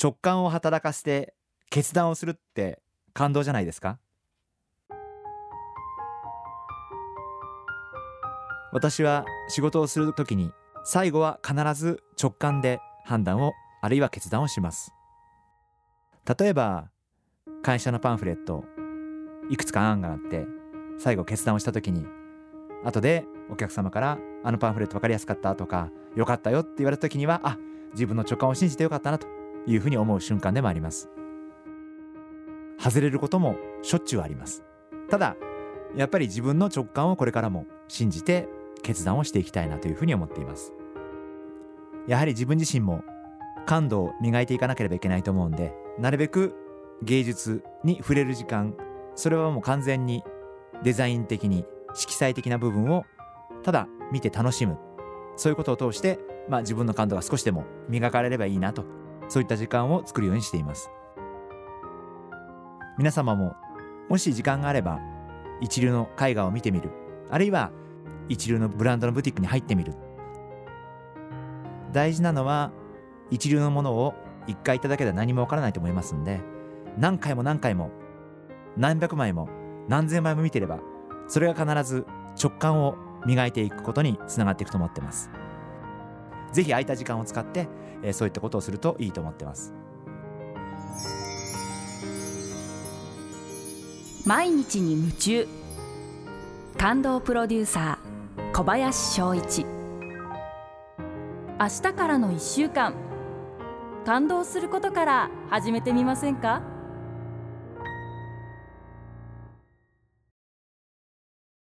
直感を働かせて決断をするって感動じゃないですか？私は仕事をするときに最後は必ず直感で判断をあるいは決断をします。例えば会社のパンフレットいくつか案があって最後決断をした時に後でお客様から「あのパンフレット分かりやすかった」とか「よかったよ」って言われた時にはあ自分の直感を信じてよかったなと。いうふうに思う瞬間でもあります。外れることもしょっちゅうあります。ただやっぱり自分の直感をこれからも信じて決断をしていきたいなというふうに思っています。やはり自分自身も感度を磨いていかなければいけないと思うんでなるべく芸術に触れる時間それはもう完全にデザイン的に色彩的な部分をただ見て楽しむ。そういうことを通して、まあ、自分の感度が少しでも磨かれればいいなとそういった時間を作るようにしています。皆様ももし時間があれば一流の絵画を見てみる。あるいは一流のブランドのブティックに入ってみる。大事なのは一流のものを一回行っただけでは何もわからないと思いますんで何回も何回も何百枚も何千枚も見てればそれが必ず直感を磨いていくことにつながっていくと思ってます。ぜひ空いた時間を使って、え、そういったことをするといいと思ってます。毎日に夢中。感動プロデューサー小林翔一。明日からの1週間。感動することから始めてみませんか？